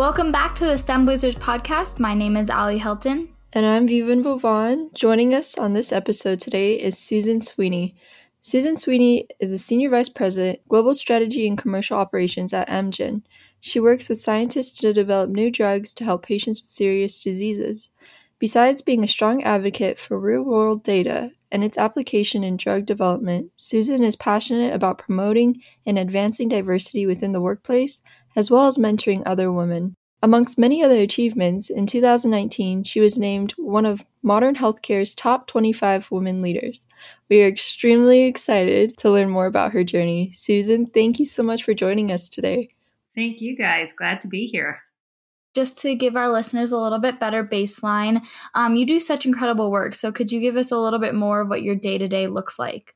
Welcome back to the STEM Blazers podcast. My name is Ali Hilton. And I'm Vivian Vauvan. Joining us on this episode today is Susan Sweeney. Susan Sweeney is a Senior Vice President, Global Strategy and Commercial Operations at Amgen. She works with scientists to develop new drugs to help patients with serious diseases. Besides being a strong advocate for real world data and its application in drug development, Susan is passionate about promoting and advancing diversity within the workplace, as well as mentoring other women. Amongst many other achievements, in 2019 she was named one of Modern Healthcare's top 25 women leaders. We are extremely excited to learn more about her journey. Susan, thank you so much for joining us today. Thank you guys. Glad to be here. Just to give our listeners a little bit better baseline, um, you do such incredible work. So, could you give us a little bit more of what your day to day looks like?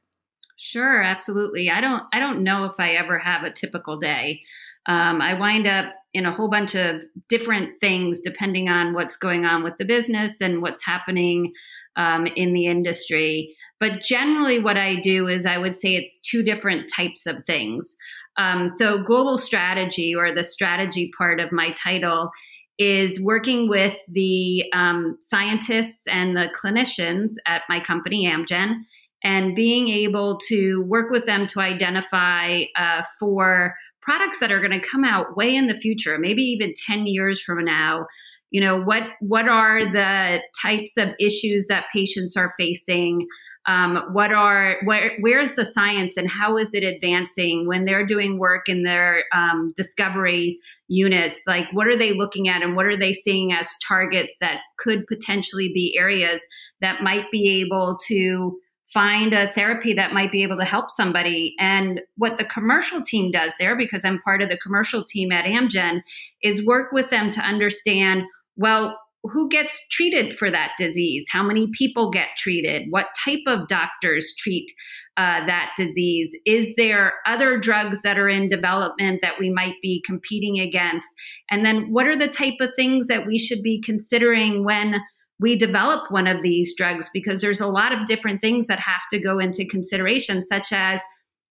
Sure, absolutely. I don't. I don't know if I ever have a typical day. Um, I wind up in a whole bunch of different things depending on what's going on with the business and what's happening um, in the industry. But generally, what I do is I would say it's two different types of things. Um, so, global strategy, or the strategy part of my title, is working with the um, scientists and the clinicians at my company, Amgen, and being able to work with them to identify uh, for products that are going to come out way in the future, maybe even 10 years from now. You know, what what are the types of issues that patients are facing? Um, what are where where's the science and how is it advancing when they're doing work in their um, discovery units like what are they looking at and what are they seeing as targets that could potentially be areas that might be able to find a therapy that might be able to help somebody. And what the commercial team does there, because I'm part of the commercial team at Amgen, is work with them to understand well, who gets treated for that disease? How many people get treated? What type of doctors treat uh, that disease? Is there other drugs that are in development that we might be competing against? And then what are the type of things that we should be considering when we develop one of these drugs because there's a lot of different things that have to go into consideration, such as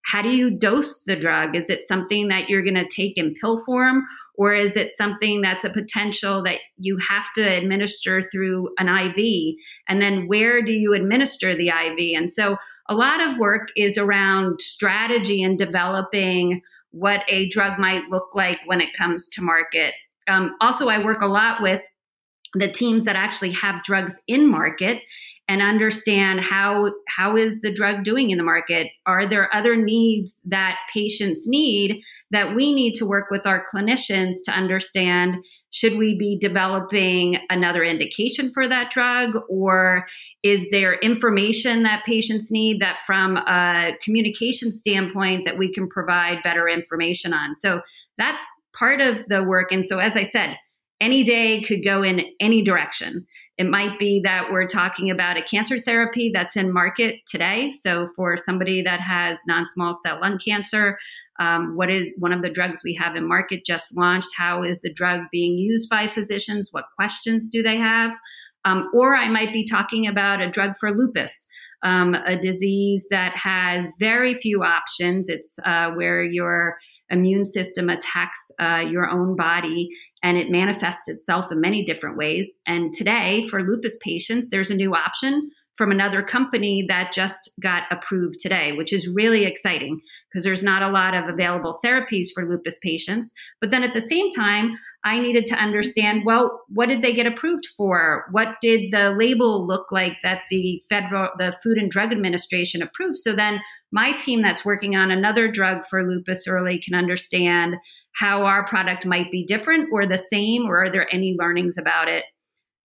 how do you dose the drug? Is it something that you're going to take in pill form? Or is it something that's a potential that you have to administer through an IV? And then where do you administer the IV? And so a lot of work is around strategy and developing what a drug might look like when it comes to market. Um, also, I work a lot with the teams that actually have drugs in market and understand how how is the drug doing in the market? Are there other needs that patients need that we need to work with our clinicians to understand should we be developing another indication for that drug? Or is there information that patients need that from a communication standpoint that we can provide better information on? So that's part of the work. And so as i said any day could go in any direction. It might be that we're talking about a cancer therapy that's in market today. So, for somebody that has non small cell lung cancer, um, what is one of the drugs we have in market just launched? How is the drug being used by physicians? What questions do they have? Um, or I might be talking about a drug for lupus. Um, a disease that has very few options. It's uh, where your immune system attacks uh, your own body and it manifests itself in many different ways. And today, for lupus patients, there's a new option from another company that just got approved today, which is really exciting because there's not a lot of available therapies for lupus patients. But then at the same time, I needed to understand well, what did they get approved for? What did the label look like that the federal, the Food and Drug Administration approved? So then my team that's working on another drug for lupus early can understand how our product might be different or the same, or are there any learnings about it?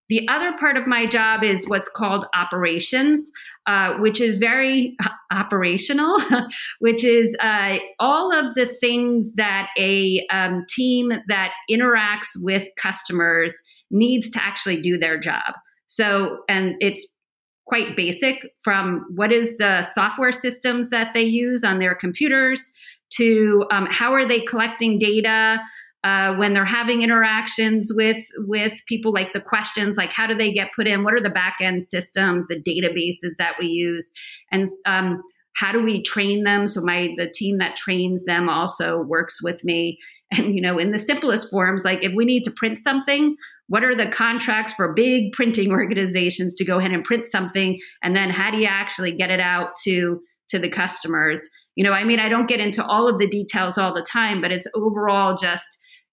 The other part of my job is what's called operations, uh, which is very operational, which is uh, all of the things that a um, team that interacts with customers needs to actually do their job. So, and it's quite basic from what is the software systems that they use on their computers to um, how are they collecting data uh, when they're having interactions with with people like the questions like how do they get put in what are the back end systems the databases that we use and um, how do we train them so my the team that trains them also works with me And, you know, in the simplest forms, like if we need to print something, what are the contracts for big printing organizations to go ahead and print something? And then how do you actually get it out to, to the customers? You know, I mean, I don't get into all of the details all the time, but it's overall just,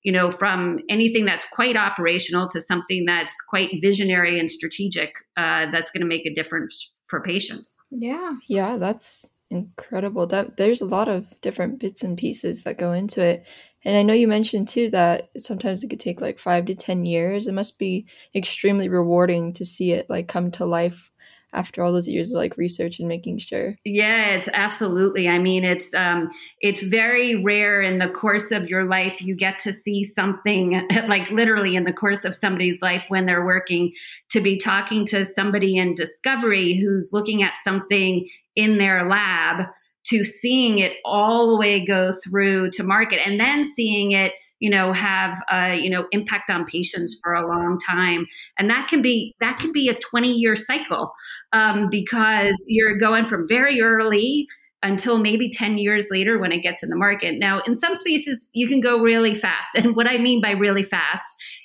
you know, from anything that's quite operational to something that's quite visionary and strategic uh, that's going to make a difference for patients. Yeah. Yeah, that's incredible. That there's a lot of different bits and pieces that go into it. And I know you mentioned too that sometimes it could take like 5 to 10 years. It must be extremely rewarding to see it like come to life after all those years of like research and making sure. Yeah it's absolutely. I mean it's um it's very rare in the course of your life you get to see something like literally in the course of somebody's life when they're working to be talking to somebody in discovery who's looking at something in their lab to seeing it all the way go through to market and then seeing it you know have a you know impact on patients for a long time. And that can be that can be a 20 year cycle um, because you're going from very early until maybe 10 years later when it gets in the market. Now in some spaces you can go really fast. And what i mean by really fast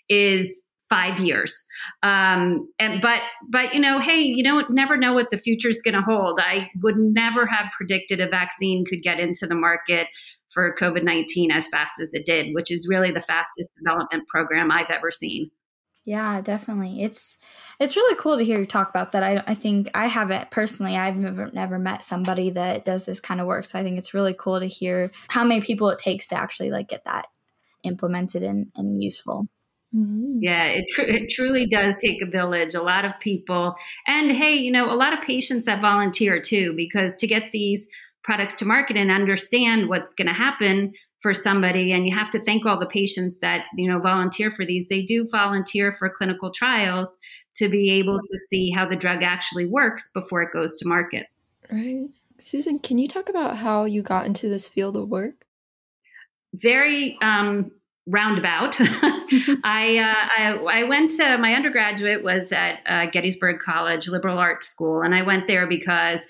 is five years. Um, and but but you know hey you don't never know what the future is going to hold. I would never have predicted a vaccine could get into the market for COVID 19 as fast as it did, which is really the fastest development program I've ever seen. Yeah, definitely. It's it's really cool to hear you talk about that. I I think I haven't personally. I've never never met somebody that does this kind of work. So I think it's really cool to hear how many people it takes to actually like get that implemented and, and useful. Mm-hmm. Yeah, it, tr- it truly does take a village, a lot of people. And hey, you know, a lot of patients that volunteer too, because to get these products to market and understand what's going to happen for somebody. And you have to thank all the patients that you know volunteer for these. They do volunteer for clinical trials to be able to see how the drug actually works before it goes to market. Right. Susan can you talk about how you got into this field of work? Very um, roundabout. I, uh, I, I went to my undergraduate was at uh, Gettysburg College Liberal Arts School, and I went there because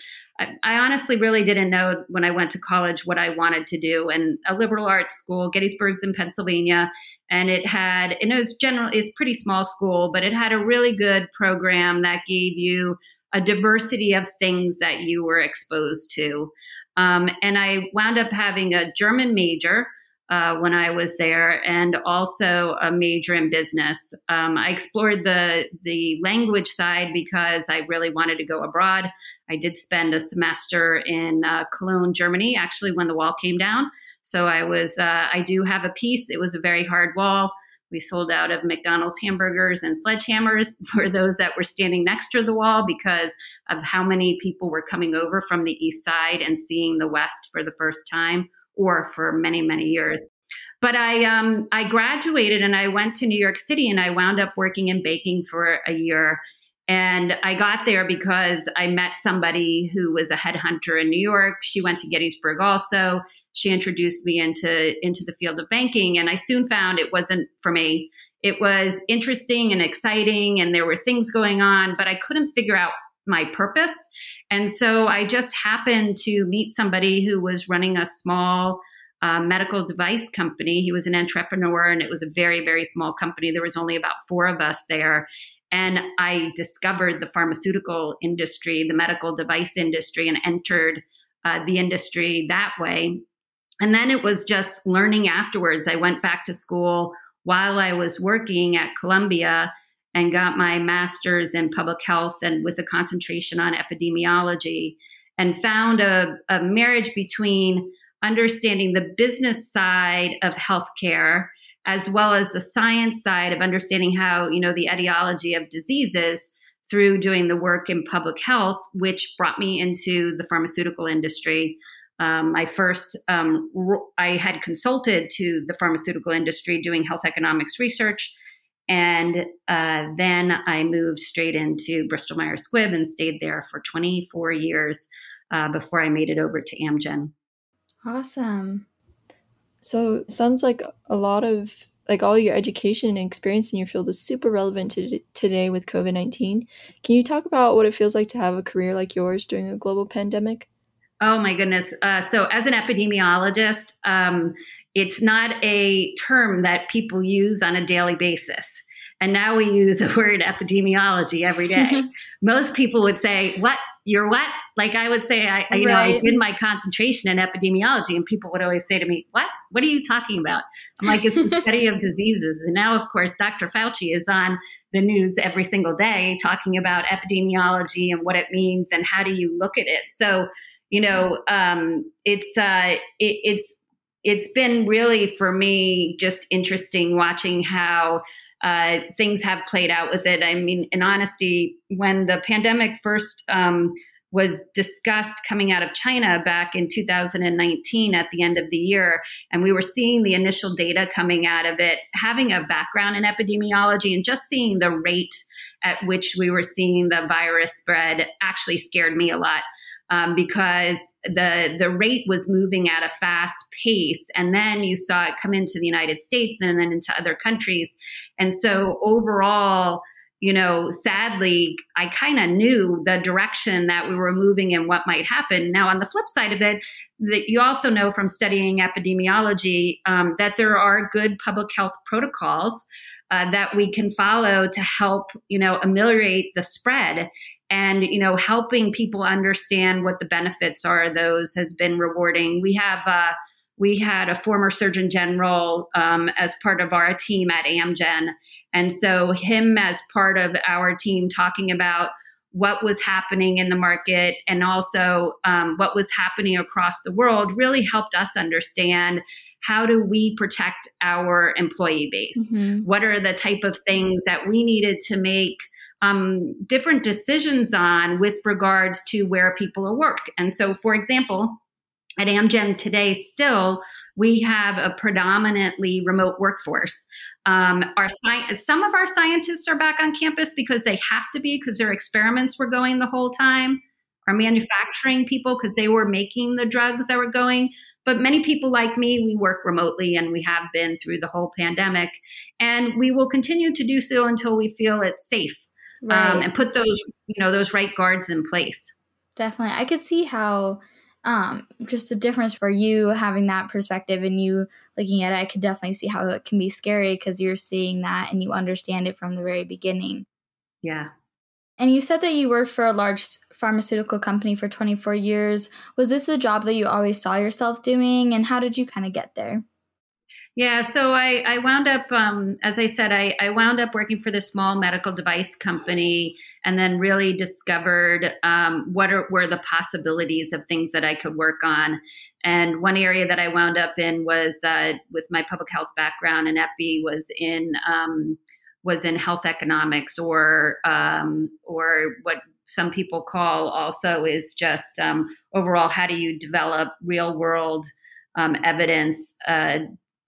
I, honestly really didn't know when I went to college what I wanted to do. And a liberal arts school, Gettysburg's in Pennsylvania, and it had, and it was general, it's pretty small school, but it had a really good program that gave you a diversity of things that you were exposed to. Um, and I wound up having a German major uh, when I was there, and also a major in business. Um, I explored the the language side because I really wanted to go abroad. I did spend a semester in uh, Cologne, Germany, actually when the wall came down. So I was uh, I do have a piece. It was a very hard wall. We sold out of McDonald's hamburgers and sledgehammers for those that were standing next to the wall because of how many people were coming over from the east side and seeing the west for the first time or for many, many years. But I, um, I graduated and I went to New York City and I wound up working in baking for a year. And I got there because I met somebody who was a headhunter in New York. She went to Gettysburg also. She introduced me into, into the field of banking. And I soon found it wasn't for me. It was interesting and exciting, and there were things going on, but I couldn't figure out my purpose. And so I just happened to meet somebody who was running a small uh, medical device company. He was an entrepreneur and it was a very, very small company. There was only about four of us there. And I discovered the pharmaceutical industry, the medical device industry, and entered uh, the industry that way. And then it was just learning afterwards. I went back to school while I was working at Columbia and got my master's in public health and with a concentration on epidemiology and found a, a marriage between understanding the business side of healthcare as well as the science side of understanding how you know the etiology of diseases through doing the work in public health which brought me into the pharmaceutical industry. Um, I first um, I had consulted to the pharmaceutical industry doing health economics research and uh, then I moved straight into Bristol Myers Squibb and stayed there for 24 years uh, before I made it over to Amgen. Awesome. So sounds like a lot of like all your education and experience in your field is super relevant to today with COVID 19. Can you talk about what it feels like to have a career like yours during a global pandemic? Oh my goodness. Uh, so, as an epidemiologist, um, it's not a term that people use on a daily basis. And now we use the word epidemiology every day. Most people would say, What? You're what? Like I would say, I, you know, I did my concentration in epidemiology, and people would always say to me, What? What are you talking about? I'm like, It's the study of diseases. And now, of course, Dr. Fauci is on the news every single day talking about epidemiology and what it means and how do you look at it. So, you know, um, it's, uh, it, it's, it's been really for me just interesting watching how uh, things have played out with it. I mean, in honesty, when the pandemic first um, was discussed coming out of China back in 2019 at the end of the year, and we were seeing the initial data coming out of it, having a background in epidemiology and just seeing the rate at which we were seeing the virus spread actually scared me a lot um, because the the rate was moving at a fast pace, and then you saw it come into the United States and then into other countries, and so overall. You know, sadly, I kind of knew the direction that we were moving and what might happen. Now, on the flip side of it, that you also know from studying epidemiology um, that there are good public health protocols uh, that we can follow to help you know ameliorate the spread and you know helping people understand what the benefits are those has been rewarding. We have uh, we had a former surgeon general um, as part of our team at amgen. And so him as part of our team talking about what was happening in the market and also um, what was happening across the world really helped us understand how do we protect our employee base? Mm-hmm. what are the type of things that we needed to make um, different decisions on with regards to where people are work. And so, for example, at Amgen today, still we have a predominantly remote workforce. Um, our sci- some of our scientists are back on campus because they have to be because their experiments were going the whole time. Our manufacturing people because they were making the drugs that were going. But many people like me, we work remotely and we have been through the whole pandemic. And we will continue to do so until we feel it's safe right. um, and put those you know those right guards in place. Definitely. I could see how um, just the difference for you having that perspective and you looking at it i could definitely see how it can be scary because you're seeing that and you understand it from the very beginning. Yeah. And you said that you worked for a large pharmaceutical company for 24 years. Was this a job that you always saw yourself doing? And how did you kind of get there yeah, so I, I wound up, um, as I said, I, I wound up working for the small medical device company and then really discovered um, what are, were the possibilities of things that I could work on. And one area that I wound up in was uh, with my public health background and EPI was in um, was in health economics or um, or what some people call also is just um, overall how do you develop real world um, evidence uh,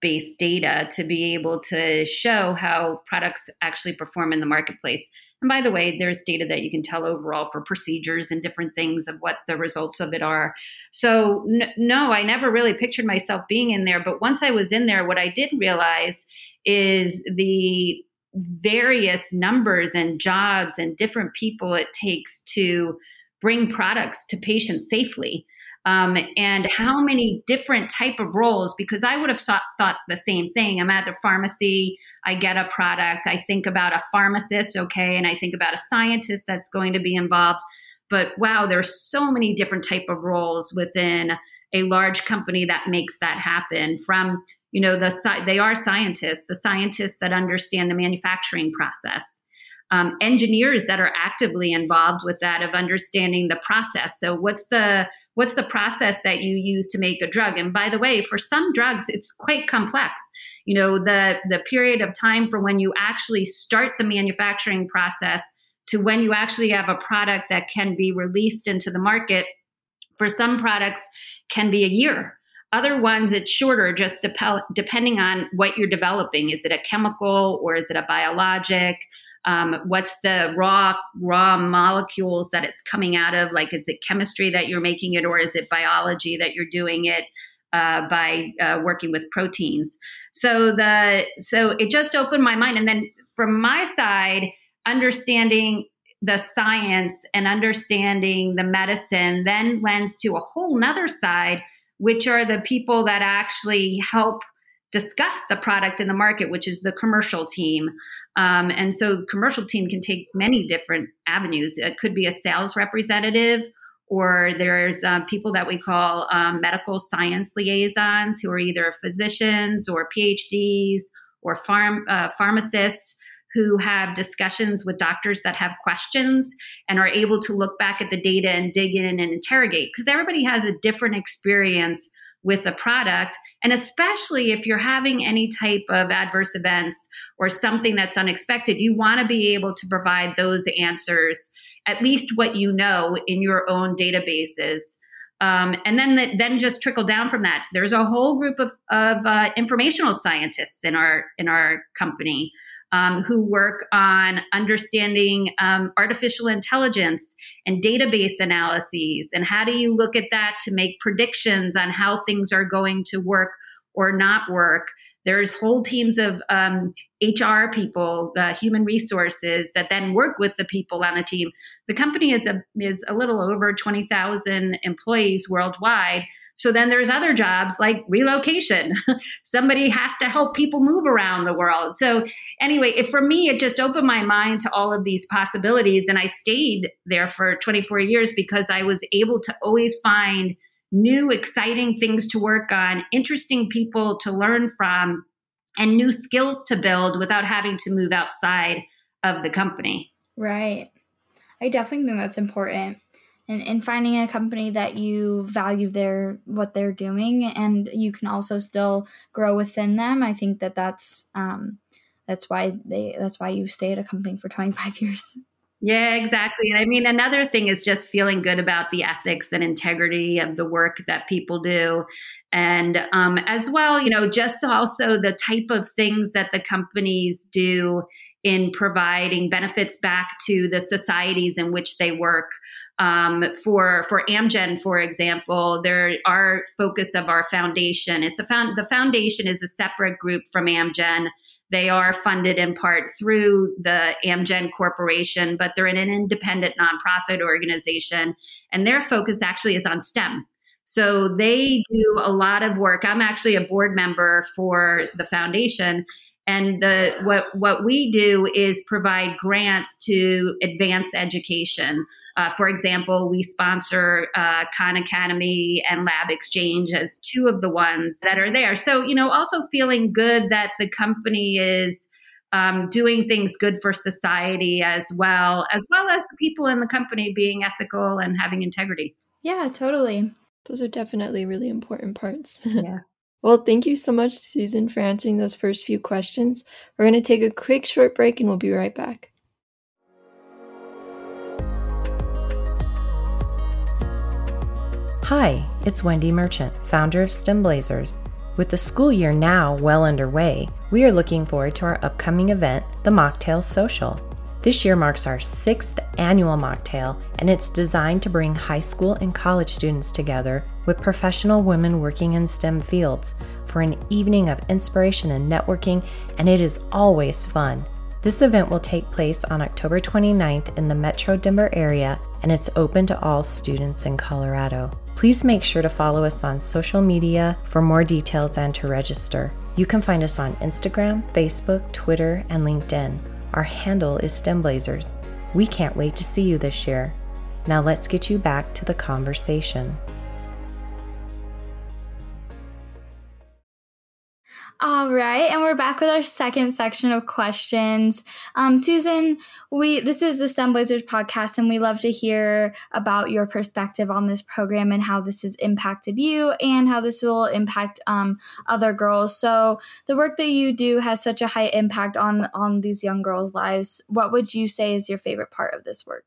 based data to be able to show how products actually perform in the marketplace. And by the way, there's data that you can tell overall for procedures and different things of what the results of it are. So, no, I never really pictured myself being in there. But once I was in there, what I did realize is the various numbers and jobs and different people it takes to bring products to patients safely um, and how many different type of roles because i would have thought, thought the same thing. I'm at the pharmacy i get a product i think about a pharmacist okay and i think about a scientist that's going to be involved. But wow there's so many different type of roles within a large company that makes that happen. From you know the they are scientists the scientists that understand the manufacturing process. Um, engineers that are actively involved with that of understanding the process. So what's the what's the process that you use to make a drug? And by the way for some drugs it's quite complex. You know the the period of time for when you actually start the manufacturing process to when you actually have a product that can be released into the market for some products can be a year. Other ones it's shorter just dep- depending on what you're developing. Is it a chemical or is it a biologic um, what's the raw raw molecules that it's coming out of? Like is it chemistry that you're making it or is it biology that you're doing it uh, by uh, working with proteins? So the so it just opened my mind. And then from my side understanding the science and understanding the medicine then lends to a whole nother side which are the people that actually help discuss the product in the market, which is the commercial team. Um, and so the commercial team can take many different avenues. It could be a sales representative, or there's uh, people that we call um, medical science liaisons who are either physicians or PhDs or farm, uh, pharmacists who have discussions with doctors that have questions and are able to look back at the data and dig in and interrogate because everybody has a different experience with a product. And especially if you're having any type of adverse events or something that's unexpected, you want to be able to provide those answers, at least what you know in your own databases. Um, and then the, then just trickle down from that. There's a whole group of, of uh, informational scientists in our in our company um, who work on understanding um, artificial intelligence and database analyses. And how do you look at that to make predictions on how things are going to work or not work? There's whole teams of um, HR people, human resources that then work with the people on the team. The company is a, is a little over 20,000 employees worldwide. So then there's other jobs like relocation. Somebody has to help people move around the world. So anyway, if for me, it just opened my mind to all of these possibilities. And I stayed there for 24 years because I was able to always find new, exciting things to work on, interesting people to learn from, and new skills to build without having to move outside of the company. Right. I definitely think that's important and, and finding a company that you value their what they're doing and you can also still grow within them. I think that that's um, that's why they that's why you stay at a company for 25 years. Yeah exactly. I mean another thing is just feeling good about the ethics and integrity of the work that people do. And um, as well you know just also the type of things that the companies do in providing benefits back to the societies in which they work um, for for Amgen, for example, there our focus of our foundation. It's a found the foundation is a separate group from Amgen. They are funded in part through the Amgen Corporation, but they're in an independent nonprofit organization, and their focus actually is on STEM. So they do a lot of work. I'm actually a board member for the foundation, and the what what we do is provide grants to advance education uh, for example, we sponsor uh, Khan Academy and LabXchange as two of the ones that are there. So, you know, also feeling good that the company is um, doing things good for society as well, as well as the people in the company being ethical and having integrity. Yeah, totally. Those are definitely really important parts. Yeah. well, thank you so much, Susan, for answering those first few questions. We're going to take a quick short break and we'll be right back. Hi, it's Wendy Merchant, founder of STEM Blazers. With the school year now well underway, we are looking forward to our upcoming event, the Mocktail Social. This year marks our sixth annual mocktail, and it's designed to bring high school and college students together with professional women working in STEM fields for an evening of inspiration and networking, and it is always fun. This event will take place on October 29th in the Metro Denver area, and it's open to all students in Colorado. Please make sure to follow us on social media for more details and to register. You can find us on Instagram, Facebook, Twitter, and LinkedIn. Our handle is STEMblazers. We can't wait to see you this year. Now let's get you back to the conversation. All right, and we're back with our second section of questions. Um, Susan, we this is the STEM Blazers podcast, and we love to hear about your perspective on this program and how this has impacted you and how this will impact um, other girls. So, the work that you do has such a high impact on on these young girls' lives. What would you say is your favorite part of this work?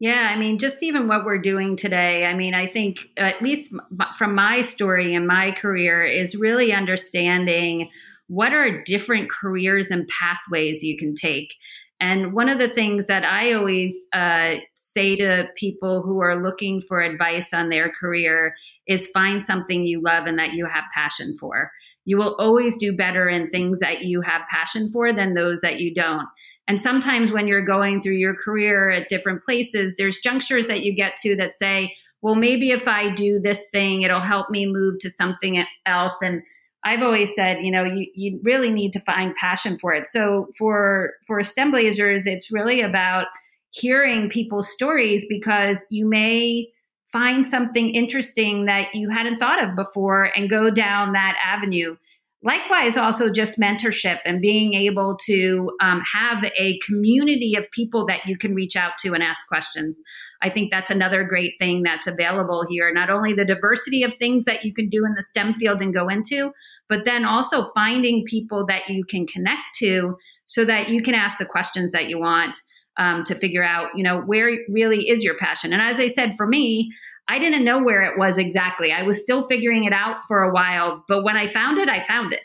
Yeah, I mean, just even what we're doing today, I mean, I think, at least from my story and my career, is really understanding what are different careers and pathways you can take. And one of the things that I always uh, say to people who are looking for advice on their career is find something you love and that you have passion for. You will always do better in things that you have passion for than those that you don't. And sometimes when you're going through your career at different places, there's junctures that you get to that say, well, maybe if I do this thing, it'll help me move to something else. And I've always said, you know, you, you really need to find passion for it. So for for STEM Blazers, it's really about hearing people's stories because you may find something interesting that you hadn't thought of before and go down that avenue. Likewise, also just mentorship and being able to um, have a community of people that you can reach out to and ask questions. I think that's another great thing that's available here. Not only the diversity of things that you can do in the STEM field and go into, but then also finding people that you can connect to so that you can ask the questions that you want um, to figure out, you know, where really is your passion. And as I said, for me, I didn't know where it was exactly. I was still figuring it out for a while, but when I found it, I found it.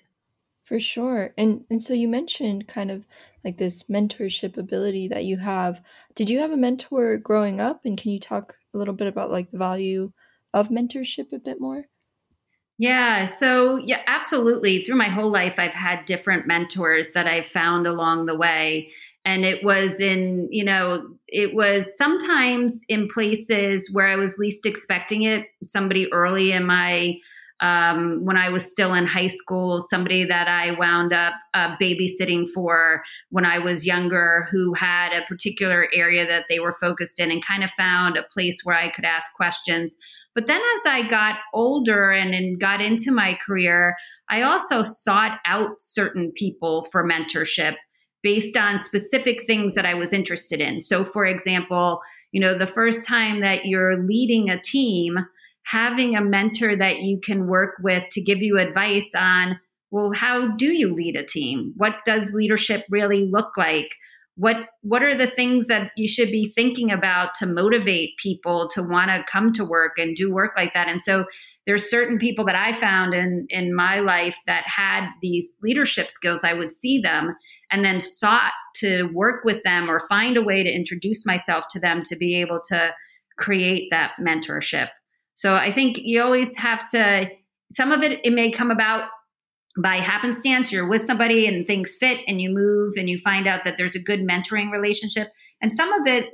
For sure. And and so you mentioned kind of like this mentorship ability that you have. Did you have a mentor growing up and can you talk a little bit about like the value of mentorship a bit more? Yeah, so yeah, absolutely. Through my whole life I've had different mentors that I've found along the way and it was in you know it was sometimes in places where i was least expecting it. Somebody early in my um, when i was still in high school somebody that i wound up uh, babysitting for when i was younger who had a particular area that they were focused in and kind of found a place where i could ask questions. But then as i got older and, and got into my career i also sought out certain people for mentorship based on specific things that I was interested in. So, for example, you know, the first time that you're leading a team, having a mentor that you can work with to give you advice on, well, how do you lead a team? What does leadership really look like? What what are the things that you should be thinking about to motivate people to want to come to work and do work like that? And so there's certain people that I found in in my life that had these leadership skills. I would see them and then sought to work with them or find a way to introduce myself to them to be able to create that mentorship. So I think you always have to some of it it may come about by happenstance you're with somebody and things fit and you move and you find out that there's a good mentoring relationship and some of it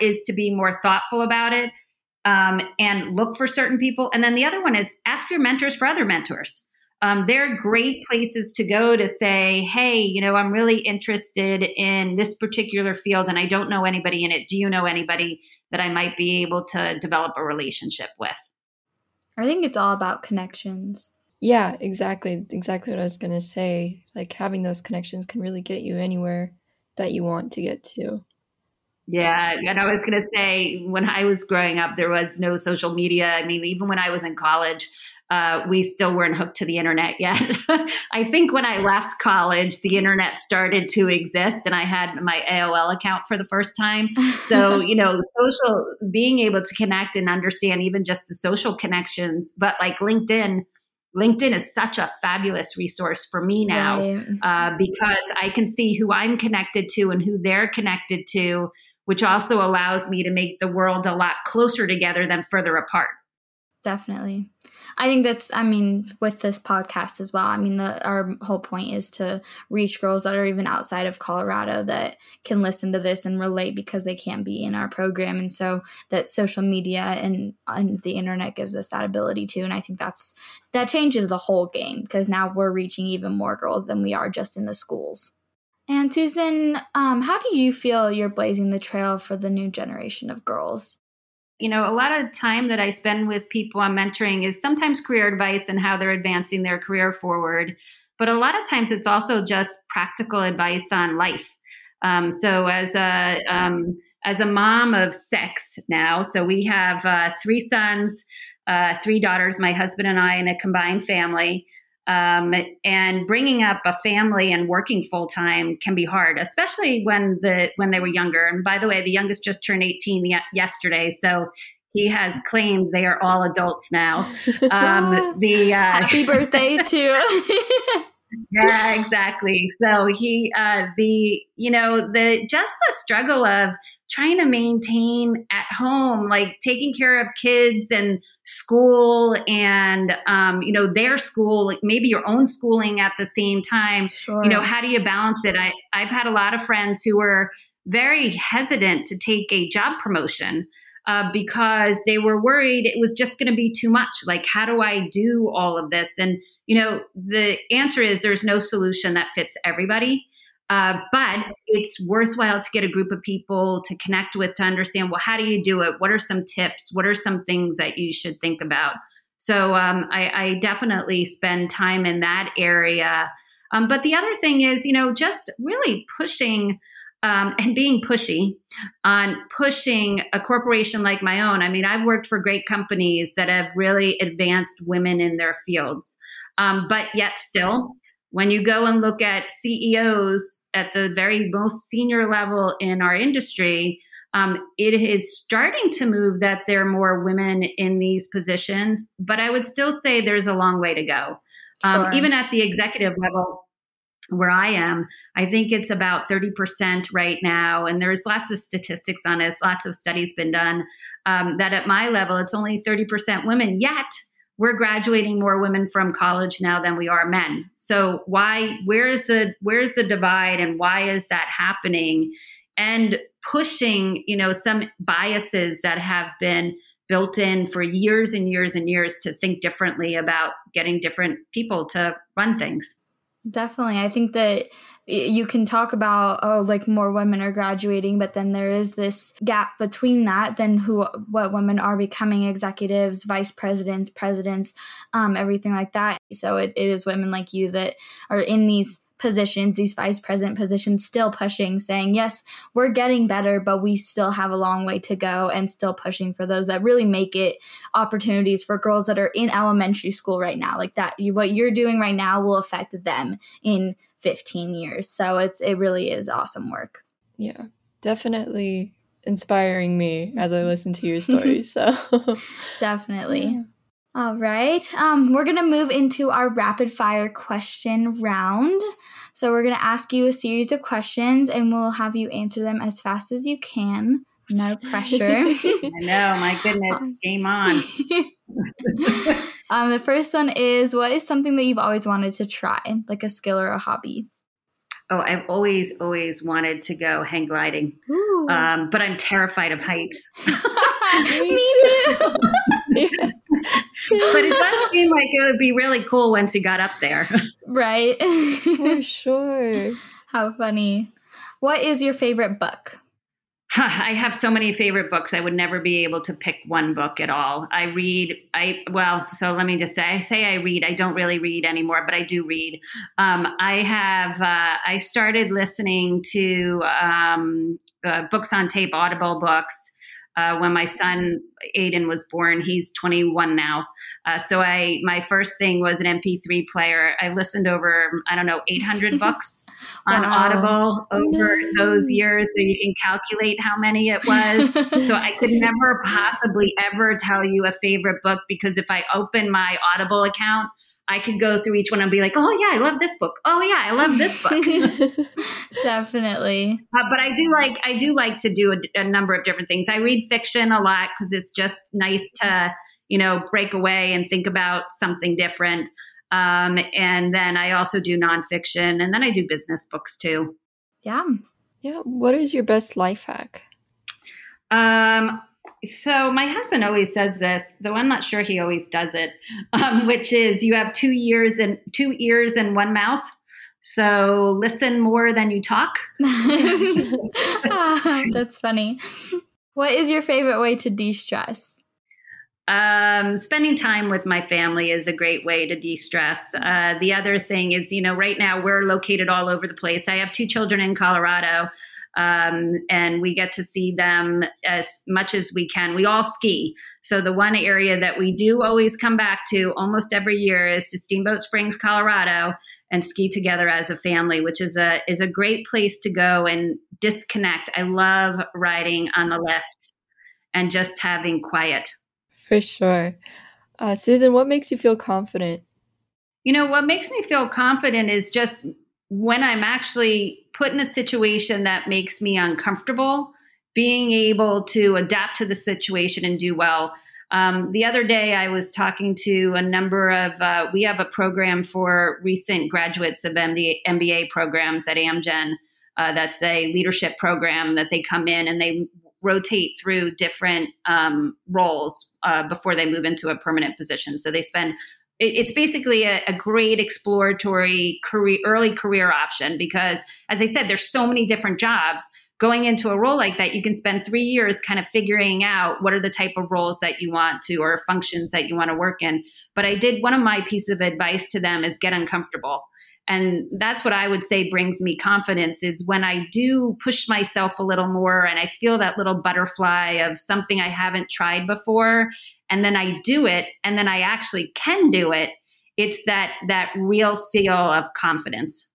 is to be more thoughtful about it um, and look for certain people. And then the other one is ask your mentors for other mentors. Um, they're great places to go to say, hey, you know, I'm really interested in this particular field and I don't know anybody in it. Do you know anybody that I might be able to develop a relationship with? I think it's all about connections. Yeah, exactly. Exactly what I was going to say. Like having those connections can really get you anywhere that you want to get to. Yeah, and I was going to say when I was growing up, there was no social media. I mean, even when I was in college, uh, we still weren't hooked to the internet yet. I think when I left college, the internet started to exist, and I had my AOL account for the first time. So, you know, social being able to connect and understand even just the social connections, but like LinkedIn. LinkedIn is such a fabulous resource for me now right. uh, because I can see who I'm connected to and who they're connected to which also allows me to make the world a lot closer together than further apart. Definitely. I think that's, I mean, with this podcast as well. I mean, the, our whole point is to reach girls that are even outside of Colorado that can listen to this and relate because they can't be in our program. And so that social media and, and the internet gives us that ability too. And I think that's, that changes the whole game because now we're reaching even more girls than we are just in the schools. And Susan, um, how do you feel you're blazing the trail for the new generation of girls? You know, a lot of time that I spend with people I'm mentoring is sometimes career advice and how they're advancing their career forward. But a lot of times it's also just practical advice on life. Um, so as a um, as a mom of six now, so we have uh, three sons, uh, three daughters, my husband and I, in a combined family. Um, and bringing up a family and working full time can be hard, especially when the when they were younger. And by the way, the youngest just turned 18 yesterday, so he has claimed they are all adults now. Um, the uh, happy birthday to. yeah, exactly. So he, uh, the you know the just the struggle of trying to maintain at home, like taking care of kids and school and um, you know their school like maybe your own schooling at the same time sure. you know how do you balance it I, i've had a lot of friends who were very hesitant to take a job promotion uh, because they were worried it was just going to be too much. Like, how do I do all of this? And, you know, the answer is there's no solution that fits everybody. Uh, but it's worthwhile to get a group of people to connect with to understand well, how do you do it? What are some tips? What are some things that you should think about? So um, I, I, definitely spend time in that area. Um, but the other thing is, you know, just really pushing um, and being pushy on pushing a corporation like my own. I mean, I've worked for great companies that have really advanced women in their fields. Um, but yet, still, when you go and look at CEOs at the very most senior level in our industry, um, it is starting to move that there are more women in these positions, but I would still say there's a long way to go. Um, sure. Even at the executive level, where I am, I think it's about 30% right now. And there's lots of statistics on this, lots of studies been done um, that at my level, it's only 30% women. Yet we're graduating more women from college now than we are men. So why, where's the, where's the divide and why is that happening? And pushing, you know, some biases that have been built in for years and years and years to think differently about getting different people to run things. Definitely. I think that you can talk about oh like more women are graduating but then there is this gap between that then who what women are becoming executives vice presidents presidents um, everything like that so it, it is women like you that are in these positions, these vice president positions, still pushing, saying, yes, we're getting better, but we still have a long way to go, and still pushing for those that really make it opportunities for girls that are in elementary school right now. Like that, you, what you're doing right now will affect them in 15 years. So it's it really is awesome work. Yeah, definitely inspiring me as I listen to your story. So definitely. Yeah. All right. Um, we're going to move into our rapid fire question round. So, we're going to ask you a series of questions and we'll have you answer them as fast as you can. No pressure. I know. My goodness. Game on. um, the first one is What is something that you've always wanted to try, like a skill or a hobby? Oh, I've always, always wanted to go hang gliding. Um, but I'm terrified of heights. Me too. But it does seem like it would be really cool once you got up there. Right. For sure. How funny. What is your favorite book? I have so many favorite books. I would never be able to pick one book at all. I read. I well, so let me just say. I say I read. I don't really read anymore, but I do read. Um, I have. Uh, I started listening to um, uh, books on tape, Audible books, uh, when my son Aiden was born. He's 21 now. Uh, so I my first thing was an MP3 player. I listened over I don't know 800 books on wow. Audible over nice. those years, so you can calculate how many it was. so I could never possibly ever tell you a favorite book because if I open my Audible account. I could go through each one and be like, oh, yeah, I love this book. Oh, yeah, I love this book. Definitely. Uh, but I do like, I do like to do a, a number of different things. I read fiction a lot because it's just nice to, you know, break away and think about something different. Um, and then I also do nonfiction and then I do business books too. Yeah. Yeah. What is your best life hack? Um, so my husband always says this, though I'm not sure he always does it, um, which is you have two ears and two ears and one mouth. So listen more than you talk. ah, that's funny. What is your favorite way to de-stress? Um, spending time with my family is a great way to de-stress. Uh, the other thing is, you know, right now we're located all over the place. I have two children in Colorado um, and we get to see them as much as we can. We all ski. So the one area that we do always come back to almost every year is to Steamboat Springs, Colorado, and ski together as a family, which is a is a great place to go and disconnect. I love riding on the lift and just having quiet. For sure. Uh, Susan, what makes you feel confident? You know, what makes me feel confident is just when I'm actually put in a situation that makes me uncomfortable, being able to adapt to the situation and do well. Um, the other day, I was talking to a number of, uh, we have a program for recent graduates of MBA, MBA programs at Amgen. Uh, that's a leadership program that they come in and they rotate through different um, roles uh, before they move into a permanent position. So they spend it's basically a, a, great exploratory career early career option because as i said there's so many different jobs. Going into a role like that you can spend three years kind of figuring out what are the type of roles that you want to or functions that you want to work in. But i did one of my pieces of advice to them is get uncomfortable and that's what i would say brings me confidence is when i do push myself a little more and i feel that little butterfly of something i haven't tried before and then i do it and then i actually can do it it's that that real feel of confidence.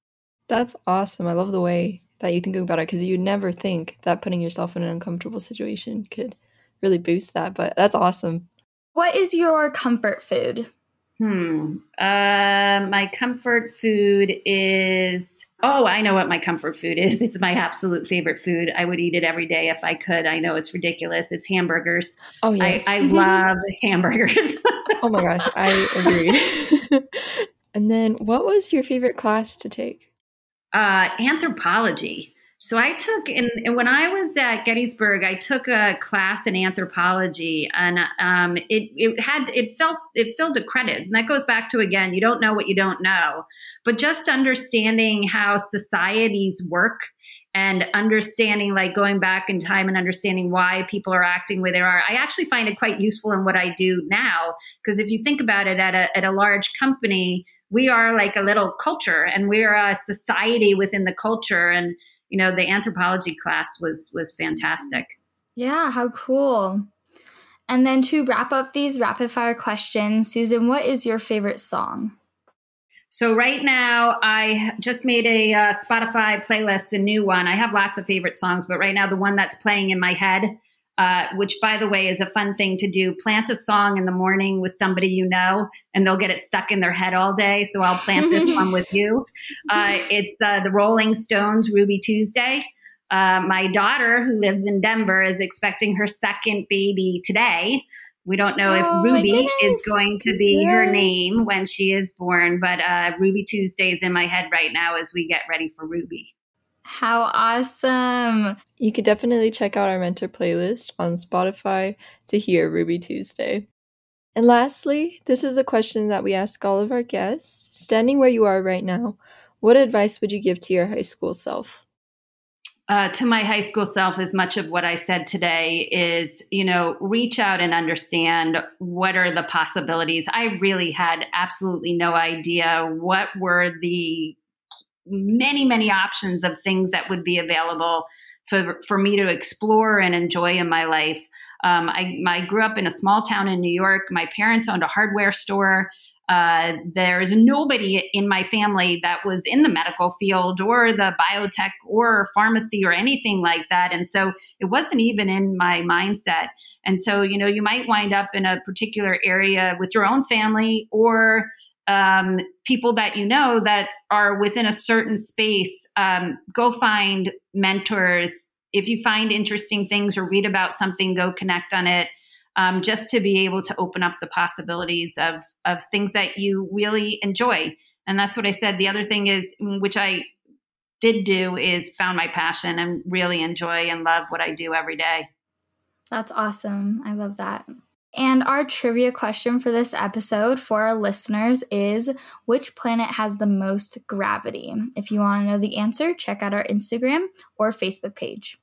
That's awesome. I love the way that you think about it because you never think that putting yourself in an uncomfortable situation could really boost that but that's awesome. What is your comfort food Hmm. Uh, my comfort food is. Oh, I know what my comfort food is. It's my absolute favorite food. I would eat it every day if I could. I know it's ridiculous. It's hamburgers. Oh yes, I, I love hamburgers. oh my gosh, I agree. and then, what was your favorite class to take? Uh, anthropology. So I took, and, when I was at Gettysburg, I took a class in anthropology, and um, it it had it felt it filled a credit, and that goes back to again, you don't know what you don't know, but just understanding how societies work and understanding like going back in time and understanding why people are acting where they are i actually find it quite useful in what i do now. Because if you think about it at a, at a large company we are like a little culture and we're a society within the culture. And you know, the anthropology class was was fantastic. Yeah, how cool. And then to wrap up these rapid fire questions, Susan, what is your favorite song? So right now, I just made a uh, Spotify playlist, a new one. I have lots of favorite songs, but right now, the one that's playing in my head uh, which by the way is a fun thing to do. Plant a song in the morning with somebody you know, and they'll get it stuck in their head all day. So I'll plant this one with you. Uh, it's uh, the Rolling Stones Ruby Tuesday. Uh, my daughter, who lives in Denver, is expecting her second baby today. We don't know oh, if Ruby is going to be her name when she is born, but uh, Ruby Tuesday is in my head right now as we get ready for Ruby. How awesome! You could definitely check out our mentor playlist on Spotify to hear Ruby Tuesday. And lastly, this is a question that we ask all of our guests. Standing where you are right now, what advice would you give to your high school self? Uh, to my high school self, as much of what I said today is, you know, reach out and understand what are the possibilities. I really had absolutely no idea what were the many, many options of things that would be available for, for me to explore and enjoy in my life. Um, I, I, grew up in a small town in New York. My parents owned a hardware store. Uh, there's nobody in my family that was in the medical field or the biotech or pharmacy or anything like that. And so it wasn't even in my mindset. And so, you know, you might wind up in a particular area with your own family or um, people that you know that are within a certain space, um, go find mentors. If you find interesting things or read about something, go connect on it. Um, just to be able to open up the possibilities of of things that you really enjoy. And that's what I said. The other thing is, which I did do, is found my passion and really enjoy and love what I do every day. That's awesome. I love that. And our trivia question for this episode for our listeners is Which planet has the most gravity? If you want to know the answer, check out our Instagram or Facebook page.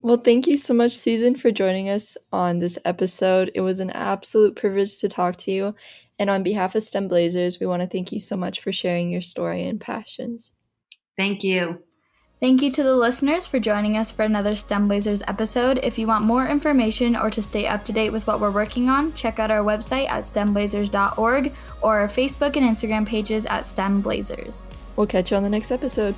Well, thank you so much, Susan, for joining us on this episode. It was an absolute privilege to talk to you. And on behalf of STEM Blazers, we want to thank you so much for sharing your story and passions. Thank you. Thank you to the listeners for joining us for another STEM Blazers episode. If you want more information or to stay up to date with what we're working on, check out our website at stemblazers.org or our Facebook and Instagram pages at STEM Blazers. We'll catch you on the next episode.